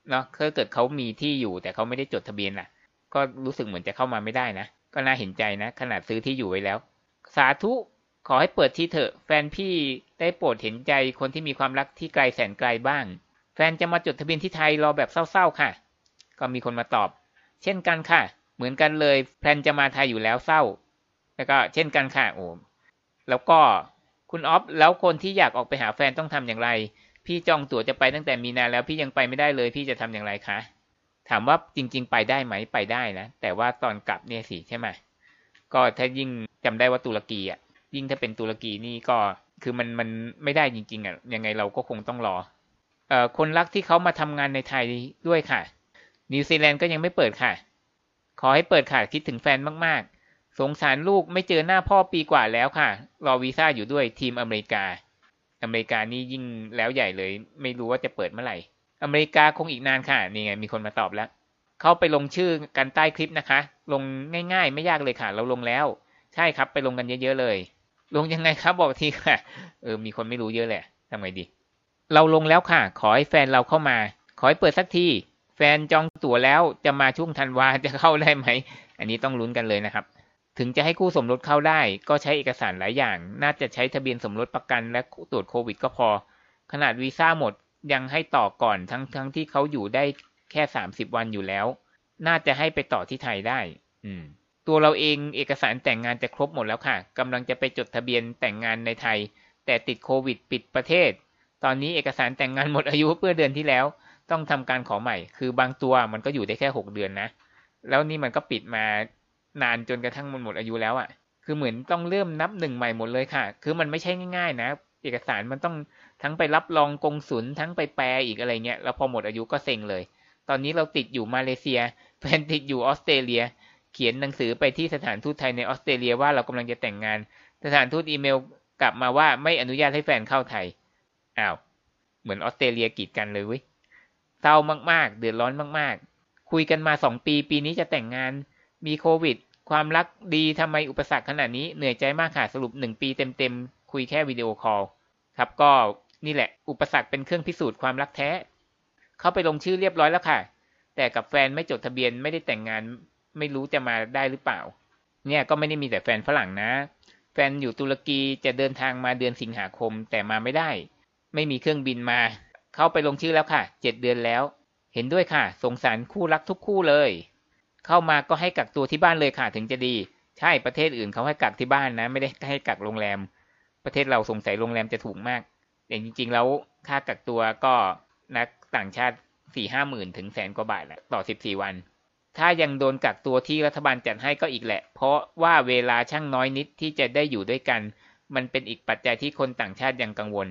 เนาะถ้าเกิดเขามีที่อยู่แต่เขาไม่ได้จดทะเบียนล่ะ ก็รู้สึกเหมือนจะเข้ามาไม่ได้นะ ก็น่าเห็นใจนะ ขนาดซื้อที่อยู่ไว้แล้ว สาธุขอให้เปิดทีเถอะ แฟนพี่ได้โปรดเห็นใจคนที่มีความรักที่ไกลแสนไกลบ้าง แฟนจะมาจดทะเบียนที่ไทยรอแบบเศร้าๆค่ะ ก็มีคนมาตอบ เช่นกันค่ะ เหมือนกันเลยแพลนจะมาไทยอยู่แล้วเศร้า แล้วก็เช่นกันค่ะโอ้แล้วก็คุณออฟแล้วคนที่อยากออกไปหาแฟนต้องทำอย่างไร พี่จองตั๋วจะไปตั้งแต่มีนาแล้วพี่ยังไปไม่ได้เลย พี่จะทำอย่างไรคะถามว่าจริง ๆ ไปได้ไหมไปได้นะแต่ว่าตอนกลับเนี่ยสิใช่ไหม ก็ถ้ายิ่งจำได้ว่าตุรกีอะยิ่งถ้าเป็นตุรกีนี่ก็คือมันมันไม่ได้จริง ๆอะยังไงเราก็คงต้องรอเอ่อคนรักที่เขามาทำงานในไทยด้วยค่ะ นิวซีแลนด์ก็ยังไม่เปิดค่ะ ขอให้เปิดค่ะคิดถึงแฟนมากๆ สงสารลูกไม่เจอหน้าพ่อปีกว่าแล้วค่ะ รอวีซ่าอยู่ด้วยทีมอเมริกา อเมริกานี่ยิ่งแล้วใหญ่เลย ไม่รู้ว่าจะเปิดเมื่อไหร่ อเมริกาคงอีกนานค่ะนี่ไงมีคนมาตอบแล้ว เข้าไปลงชื่อกันใต้คลิปนะคะ ลงง่าย ๆ ไม่ยากเลยค่ะ เราลงแล้ว ใช่ครับไปลงกันเยอะๆเลย ลงยังไงครับบอกทีค่ะ เออมีคนไม่รู้เยอะแหละทำไงดี เราลงแล้วค่ะ ขอให้แฟนเราเข้ามา ขอให้เปิดสักทีแฟนจองตั๋วแล้วจะมาช่วงธันวาจะเข้าได้ไหม อันนี้ต้องลุ้นกันเลยนะครับ ถึงจะให้คู่สมรสเข้าได้ ก็ใช้เอกสารหลายอย่าง น่าจะใช้ทะเบียนสมรสประกันและตรวจโควิดก็พอ ขนาดวีซ่าหมดยังให้ต่อก่อนทั้งทั้งที่เขาอยู่ได้ แค่สามสิบวันอยู่แล้ว น่าจะให้ไปต่อที่ไทยได้ อืม ตัวเราเองเอกสารแต่งงานจะครบหมดแล้วค่ะกำลังจะไปจดทะเบียนแต่งงานในไทย แต่ติดโควิดปิดประเทศ ตอนนี้เอกสารแต่งงานหมดอายุเมื่อเดือนที่แล้ว ต้องทำการขอใหม่ คือบางตัวมันก็อยู่ได้แค่หกเดือนนะ แล้วนี่มันก็ปิดมานานจนกระทั่งมันหมดอายุแล้วอะ่ะ คือเหมือนต้องเริ่มนับหนึ่งใหม่หมดเลยค่ะ คือมันไม่ใช่ง่ายๆ นะ เอกสารมันต้องทั้งไปรับรองกงสุลทั้งไปแปลอีกอะไรเงี้ย แล้วพอหมดอายุก็เซ็งเลย ตอนนี้เราติดอยู่มาเลเซียแฟนติดอยู่ออสเตรเลีย เขียนหนังสือไปที่สถานทูตไทยในออสเตรเลียว่าเรากำลังจะแต่งงาน สถานทูตอีเมลกลับมาว่าไม่อนุญาตให้แฟนเข้าไทย อ้าว เหมือนออสเตรเลียกีดกันเลยเว้ยเศร้ามาก ๆ เดือดร้อนมาก ๆ คุยกันมาสองปี ปีนี้จะแต่งงาน มีโควิด ความรักดีทำไมอุปสรรคขนาดนี้ เหนื่อยใจมากค่ะ สรุปหนึ่งปีเต็ม ๆ คุยแค่วิดีโอคอล ครับก็นี่แหละ อุปสรรคเป็นเครื่องพิสูจน์ความรักแท้ เขาไปลงชื่อเรียบร้อยแล้วค่ะ แต่กับแฟนไม่จดทะเบียนไม่ได้แต่งงาน ไม่รู้จะมาได้หรือเปล่า เนี่ยก็ไม่ได้มีแต่แฟนฝรั่งนะ แฟนอยู่ตุรกีจะเดินทางมาเดือนสิงหาคมแต่มาไม่ได้ ไม่มีเครื่องบินมา เขาไปลงชื่อแล้วค่ะ เจ็ดเดือนแล้ว เห็นด้วยค่ะ สงสารคู่รักทุกคู่เลย เข้ามาก็ให้กักตัวที่บ้านเลยค่ะถึงจะดี ใช่ประเทศอื่นเขาให้กักที่บ้านนะ ไม่ได้ให้กักโรงแรม ประเทศเราสงสัยโรงแรมจะถูกมากแต่จริงๆแล้วค่ากักตัวก็นัก ต่างชาติสี่ห้าหมื่นถึงแสนกว่าบาทแหละต่อสิบสี่วัน ถ้ายังโดนกักตัวที่รัฐบาลจัดให้ก็อีกแหละ เพราะว่าเวลาช่างน้อยนิดที่จะได้อยู่ด้วยกัน มันเป็นอีกปัจจัยที่คนต่างชาติยังกังวล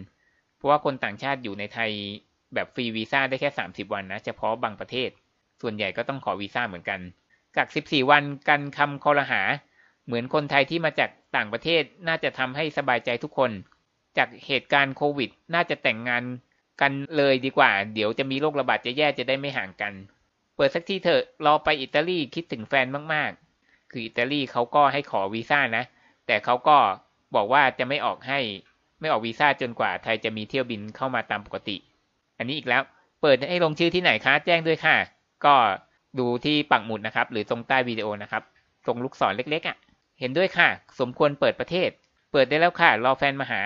เพราะว่าคนต่างชาติอยู่ในไทยแบบฟรีวีซ่าได้แค่สามสิบวันนะเฉพาะบางประเทศ ส่วนใหญ่ก็ต้องขอวีซ่าเหมือนกัน กักสิบสี่วันกันคำคอรหา เหมือนคนไทยที่มาจากต่างประเทศน่าจะทำให้สบายใจทุกคน จากเหตุการณ์โควิด น่าจะแต่งงาน กันเลยดีกว่า เดี๋ยวจะมีโรคระบาดจะแย่จะได้ไม่ห่างกัน เปิดสักทีเถอะรอไปอิตาลีคิดถึงแฟนมากๆ คืออิตาลีเขาก็ให้ขอวีซ่านะ แต่เขาก็บอกว่าจะไม่ออกให้ ไม่ออกวีซ่าจนกว่าไทยจะมีเที่ยวบินเข้ามาตามปกติ อันนี้อีกแล้ว เปิดให้ลงชื่อที่ไหนคะแจ้งด้วยค่ะ ก็ดูที่ปักหมุดนะครับ หรือตรงใต้วิดีโอนะครับ ตรงลูกศรเล็กๆอะ่ะ เห็นด้วยค่ะ สมควรเปิดประเทศ เปิดได้แล้วค่ะ รอแฟนมาหา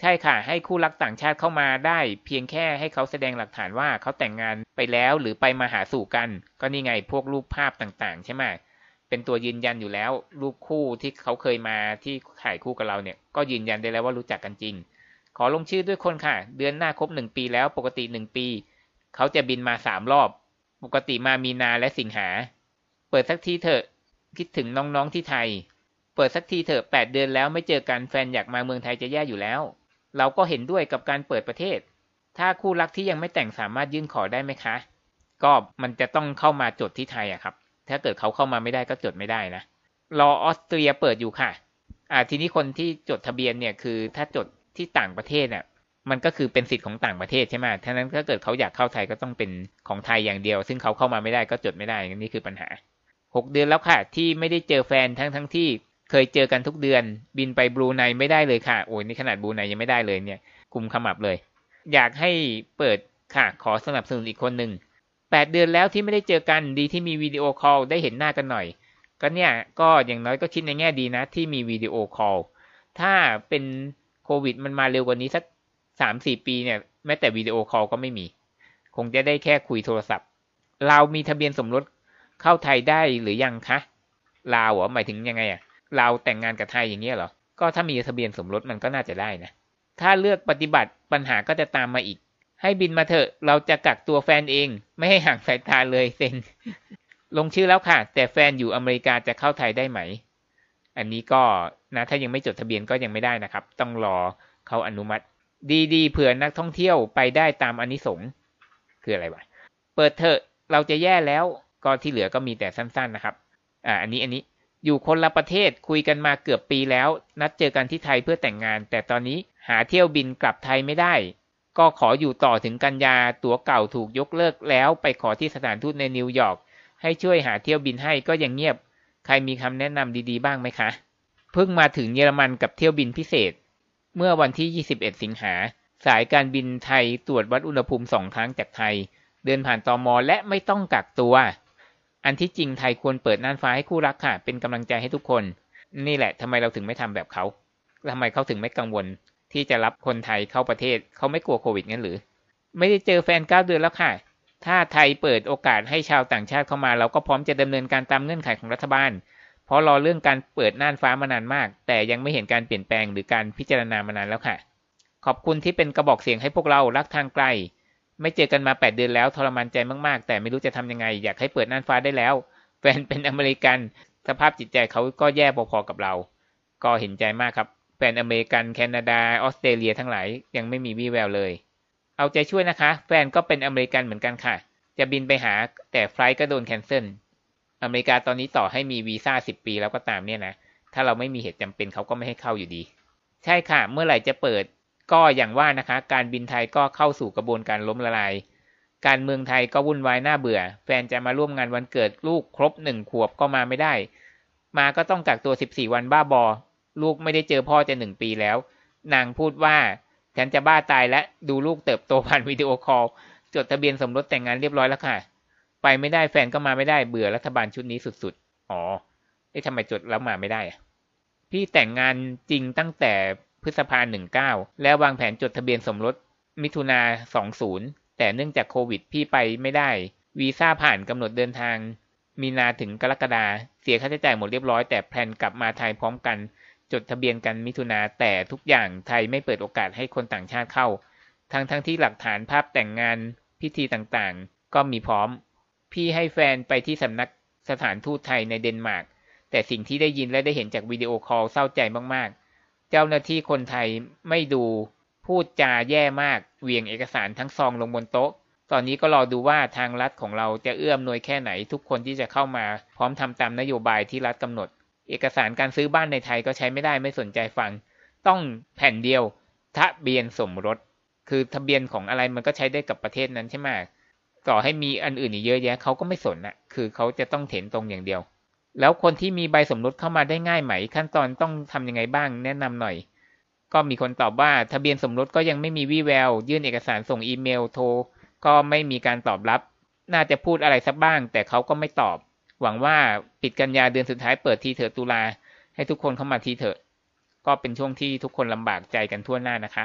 ใช่ค่ะ ให้คู่รักต่างชาติเข้ามาได้ เพียงแค่ให้เขาแสดงหลักฐานว่าเขาแต่งงานไปแล้วหรือไปมาหาสู่กัน ก็นี่ไงพวกรูปภาพต่างๆ ใช่ไหมเป็นตัวยืนยันอยู่แล้ว รูปคู่ที่เขาเคยมาที่ถ่ายคู่กับเราเนี่ย ก็ยืนยันได้แล้วว่ารู้จักกันจริง ขอลงชื่อด้วยคนค่ะ เดือนหน้าครบหนึ่งปีแล้วปกติหนึ่งปี เขาจะบินมาสามรอบ ปกติมามีนาและสิงหา เปิดสักทีเถอะคิดถึงน้องๆที่ไทย เปิดสักทีเถอะแปดเดือนแล้วไม่เจอกันแฟนอยากมาเมืองไทยจะแย่อยู่แล้ว เราก็เห็นด้วยกับการเปิดประเทศ ถ้าคู่รักที่ยังไม่แต่งสามารถยื่นขอได้ไหมคะ ก็มันจะต้องเข้ามาจดที่ไทยอะครับ ถ้าเกิดเขาเข้ามาไม่ได้ก็จดไม่ได้นะ รอออสเตรียเปิดอยู่ค่ะ อ่าทีนี้คนที่จดทะเบียนเนี่ยคือถ้าจดที่ต่างประเทศเนี่ยมันก็คือเป็นสิทธิ์ของต่างประเทศใช่ไหมท่านั้นถ้าเกิดเขาอยากเข้าไทยก็ต้องเป็นของไทยอย่างเดียว ซึ่งเขาเข้ามาไม่ได้ก็จดไม่ได้ นี่คือปัญหาหกเดือนแล้วค่ะ ที่ไม่ได้เจอแฟนทั้งทั้งที่ เคยเจอกันทุกเดือน บินไปบรูไนไม่ได้เลยค่ะ โอ้ยนี่ขนาดบรูไนยังไม่ได้เลยเนี่ยกลุ่มขมับเลย อยากให้เปิดค่ะ ขอสนับสนุนอีกคนหนึ่งแปดเดือนแล้วที่ไม่ได้เจอกันดีที่มีวิดีโอคอลได้เห็นหน้ากันหน่อย ก็เนี่ยก็อย่างน้อยก็คิดในแง่ดีนะ ที่มีวิดีโอคอลถ้าเป็นโควิดมันมาเร็วกว่านี้สักสามสี่ปีเนี่ยแม้แต่วิดีโอคอลก็ไม่มี คงจะได้แค่คุยโทรศัพท์ เรามีทะเบียนสมรสเข้าไทยได้หรือยังคะลาวเหรอหมายถึงยังไงอะ เราแต่งงานกับไทยอย่างเงี้ยเหรอ ก็ถ้ามีทะเบียนสมรสมันก็น่าจะได้นะ ถ้าเลือกปฏิบัติปัญหาก็จะตามมาอีก ให้บินมาเถอะ เราจะกักตัวแฟนเอง ไม่ให้ห่างสายตาเลยเซ็งลงชื่อแล้วค่ะ แต่แฟนอยู่อเมริกาจะเข้าไทยได้ไหม อันนี้ก็นะถ้ายังไม่จดทะเบียนก็ยังไม่ได้นะครับ ต้องรอเขาอนุมัติ ดีๆเผื่อนักท่องเที่ยวไปได้ตามอนนิสงคืออะไรวะ เปิดเถอะ เราจะแย่แล้ว ก็ที่เหลือก็มีแต่สั้น ๆนะครับ อ่า อันนี้ อันนี้ อยู่คนละประเทศคุยกันมาเกือบปีแล้ว นัดเจอกันที่ไทยเพื่อแต่งงาน แต่ตอนนี้หาเที่ยวบินกลับไทยไม่ได้ ก็ขออยู่ต่อถึงกันยาตั๋วเก่าถูกยกเลิกแล้ว ไปขอที่สถานทูตในนิวยอร์กให้ช่วยหาเที่ยวบินให้ก็ยังเงียบ ใครมีคำแนะนำดีๆบ้างไหมคะ เพิ่งมาถึงเยอรมันกับเที่ยวบินพิเศษ เมื่อวันที่ 21 สิงหา สายการบินไทยตรวจวัดอุณหภูมิสองครั้งจากไทย เดินผ่านตอมอและไม่ต้องกักตัว อันที่จริงไทยควรเปิดน่านฟ้าให้คู่รักค่ะ เป็นกำลังใจให้ทุกคน นี่แหละทำไมเราถึงไม่ทำแบบเขาทำไมเขาถึงไม่กังวล ที่จะรับคนไทยเข้าประเทศเขาไม่กลัวโควิดงั้นหรือ ไม่ได้เจอแฟนเก้าเดือนแล้วค่ะ ถ้าไทยเปิดโอกาสให้ชาวต่างชาติเข้ามา เราก็พร้อมจะดำเนินการตามเงื่อนไขของรัฐบาล เพราะรอเรื่องการเปิดน่านฟ้ามานานมาก แต่ยังไม่เห็นการเปลี่ยนแปลงหรือการพิจารณามานานแล้วค่ะ ขอบคุณที่เป็นกระบอกเสียงให้พวกเรารักทางไกล ไม่เจอกันมาแปดเดือนแล้วทรมานใจมากๆ แต่ไม่รู้จะทำยังไง อยากให้เปิดน่านฟ้าได้แล้ว แฟนเป็นอเมริกัน สภาพจิตใจเขาก็แย่พอๆกับเรา ก็เห็นใจมากครับ แฟนอเมริกันแคนาดาออสเตรเลียทั้งหลายยังไม่มีวี่แววเลย เอาใจช่วยนะคะ แฟนก็เป็นอเมริกันเหมือนกันค่ะ จะบินไปหาแต่ flight ก็โดน cancel อเมริกาตอนนี้ต่อให้มีวีซ่าสิบปีแล้วก็ตามเนี่ยนะถ้าเราไม่มีเหตุจำเป็นเขาก็ไม่ให้เข้าอยู่ดี ใช่ค่ะ เมื่อไหร่จะเปิด ก็อย่างว่านะคะ การบินไทยก็เข้าสู่กระบวนการล้มละลาย การเมืองไทยก็วุ่นวายน่าเบื่อ แฟนจะมาร่วมงานวันเกิดลูกครบหนึ่งขวบก็มาไม่ได้ มาก็ต้องกักตัวสิบสี่วันบ้าบอ ลูกไม่ได้เจอพ่อจะหนึ่งปีแล้ว นางพูดว่าฉันจะบ้าตายและดูลูกเติบโตผ่านวิดีโอคอล จดทะเบียนสมรสแต่งงานเรียบร้อยแล้วค่ะ ไปไม่ได้แฟนก็มาไม่ได้เบื่อรัฐบาลชุดนี้สุดๆ อ๋อเอ๊ะทำไมจดแล้วมาไม่ได้พี่แต่งงานจริงตั้งแต่ พฤษภาหนึ่งเก้าแล้ววางแผนจดทะเบียนสมรสมิถุนาสองศูนย์แต่เนื่องจากโควิดพี่ไปไม่ได้ วีซ่าผ่านกำหนดเดินทาง มีนาถึงกรกฎาเสียค่าใช้จ่ายหมดเรียบร้อยแต่ plan กลับมาไทยพร้อมกัน จดทะเบียนกันมิถุนาแต่ทุกอย่างไทยไม่เปิดโอกาสให้คนต่างชาติเข้า ทั้งทั้งที่หลักฐานภาพแต่งงานพิธีต่างๆ ก็มีพร้อม พี่ให้แฟนไปที่สำนักสถานทูตไทยในเดนมาร์กแต่สิ่งที่ได้ยินและได้เห็นจาก video call เศร้าใจมากๆ เจ้าหน้าที่คนไทยไม่ดูพูดจาแย่มากเหวี่ยงเอกสารทั้งซองลงบนโต๊ะ ตอนนี้ก็รอดูว่าทางรัฐของเราจะเอื้อมหน่วยแค่ไหนทุกคนที่จะเข้ามาพร้อมทำตามนโยบายที่รัฐกำหนด เอกสารการซื้อบ้านในไทยก็ใช้ไม่ได้ไม่สนใจฟัง ต้องแผ่นเดียวทะเบียนสมรส คือทะเบียนของอะไรมันก็ใช้ได้กับประเทศนั้นใช่ไหมต่อให้มีอันอื่นอีกเยอะแยะเขาก็ไม่สนอะคือเขาจะต้องเห็นตรงอย่างเดียว แล้วคนที่มีใบสมรสเข้ามาได้ง่ายไหม ขั้นตอนต้องทำยังไงบ้างแนะนำหน่อย ก็มีคนตอบว่า ทะเบียนสมรสก็ยังไม่มีวี่แวว ยื่นเอกสารส่งอีเมลโทร ก็ไม่มีการตอบรับ น่าจะพูดอะไรสักบ้าง แต่เขาก็ไม่ตอบ หวังว่าปิดกันยาเดือนสุดท้ายเปิดทีเถอะตุลาให้ทุกคนเข้ามาทีเถอะ ก็เป็นช่วงที่ทุกคนลำบากใจกันทั่วหน้านะคะ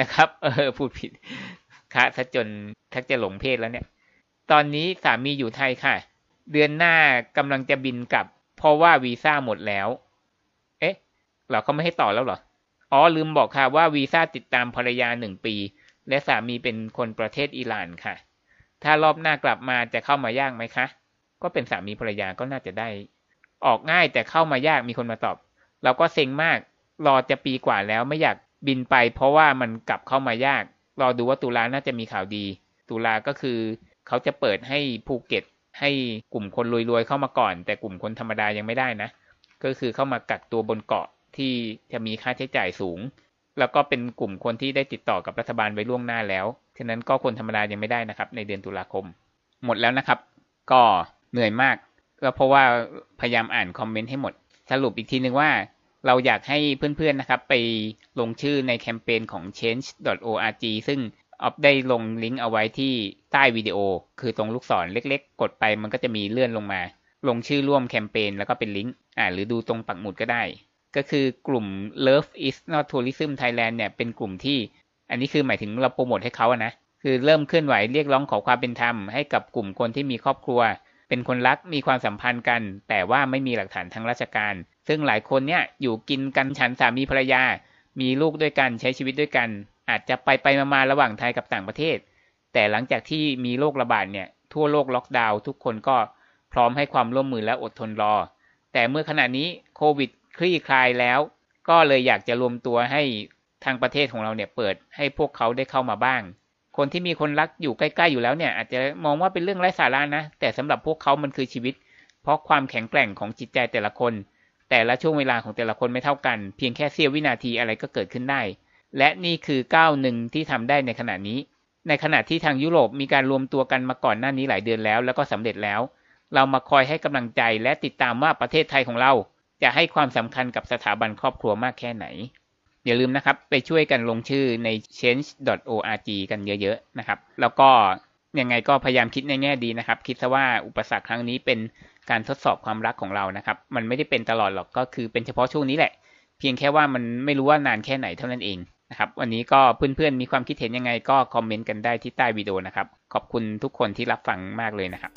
นะครับ เออพูดผิดคะซะจนแทักจะหลงเพศแล้วเนี่ย ตอนนี้สามีอยู่ไทยค่ะ เดือนหน้ากำลังจะบินกลับ เพราะว่าวีซ่าหมดแล้ว เอ๊ะเราเขาไม่ให้ต่อแล้วเหรอ อ๋อลืมบอกค่ะว่าวีซ่าติดตามภรรยาหนึ่งปี และสามีเป็นคนประเทศอิหร่านค่ะ ถ้ารอบหน้ากลับมาจะเข้ามายากไหมคะ ก็เป็นสามีภรรยาก็น่าจะได้ ออกง่ายแต่เข้ามายากมีคนมาตอบ เราก็เซ็งมาก รอจะปีกว่าแล้วไม่อยากบินไป เพราะว่ามันกลับเข้ามายาก รอดูว่าตุลาน่าจะมีข่าวดี ตุลาก็คือเขาจะเปิดให้ภูเก็ต ให้กลุ่มคนรวยๆเข้ามาก่อน แต่กลุ่มคนธรรมดายังไม่ได้นะ ก็คือเข้ามากักตัวบนเกาะที่จะมีค่าใช้จ่ายสูง แล้วก็เป็นกลุ่มคนที่ได้ติดต่อกับรัฐบาลไว้ล่วงหน้าแล้วฉะนั้นก็คนธรรมดายังไม่ได้นะครับ ในเดือนตุลาคม หมดแล้วนะครับ ก็เหนื่อยมากก็เพราะว่าพยายามอ่านคอมเมนต์ให้หมด สรุปอีกทีหนึ่งว่าเราอยากให้เพื่อนๆนะครับ ไปลงชื่อในแคมเปญของ change.org ซึ่ง ออฟได้ลงลิงก์เอาไว้ที่ใต้วิดีโอ คือตรงลูกศรเล็กๆ กดไปมันก็จะมีเลื่อนลงมา ลงชื่อร่วมแคมเปญแล้วก็เป็นลิงก์อ่าหรือดูตรงปักหมุดก็ได้ ก็คือกลุ่ม Love is not tourism Thailand เนี่ยเป็นกลุ่มที่ อันนี้คือหมายถึงเราโปรโมทให้เขาอะนะคือเริ่มเคลื่อนไหวเรียกร้องขอความเป็นธรรมให้กับกลุ่มคนที่มีครอบครัว เป็นคนรักมีความสัมพันธ์กัน แต่ว่าไม่มีหลักฐานทางราชการ ซึ่งหลายคนเนี่ยอยู่กินกันฉันสามีภรรยา มีลูกด้วยกันใช้ชีวิตด้วยกัน อาจจะไปไปมาๆระหว่างไทยกับต่างประเทศ แต่หลังจากที่มีโรคระบาดเนี่ยทั่วโลกล็อกดาวน์ทุกคนก็พร้อมให้ความร่วมมือและอดทนรอ แต่เมื่อขณะนี้โควิดคลี่คลายแล้ว ก็เลยอยากจะรวมตัวให้ทางประเทศของเราเนี่ยเปิดให้พวกเขาได้เข้ามาบ้าง คนที่มีคนรักอยู่ใกล้ๆอยู่แล้วเนี่ย อาจจะมองว่าเป็นเรื่องไร้สาระนะ แต่สำหรับพวกเขามันคือชีวิต เพราะความแข็งแกร่งของจิตใจแต่ละคน แต่ละช่วงเวลาของแต่ละคนไม่เท่ากัน เพียงแค่เสี้ยววินาทีอะไรก็เกิดขึ้นได้ และนี่คือก้าวหนึ่งที่ทำได้ในขณะนี้ ในขณะที่ทางยุโรปมีการรวมตัวกันมาก่อนหน้านี้หลายเดือนแล้ว แล้วก็สำเร็จแล้ว เรามาคอยให้กำลังใจและติดตามว่าประเทศไทยของเรา จะให้ความสำคัญกับสถาบันครอบครัวมากแค่ไหน อย่าลืมนะครับไปช่วยกันลงชื่อใน change.org กันเยอะๆนะครับ แล้วก็ยังไงก็พยายามคิดในแง่ดีนะครับ คิดซะว่าอุปสรรคครั้งนี้เป็นการทดสอบความรักของเรานะครับ มันไม่ได้เป็นตลอดหรอกก็คือเป็นเฉพาะช่วงนี้แหละ เพียงแค่ว่ามันไม่รู้ว่านานแค่ไหนเท่านั้นเอง นะครับ วันนี้ก็เพื่อนๆมีความคิดเห็นยังไงก็คอมเมนต์กันได้ที่ใต้วิดีโอนะครับ ขอบคุณทุกคนที่รับฟังมากเลยนะครับ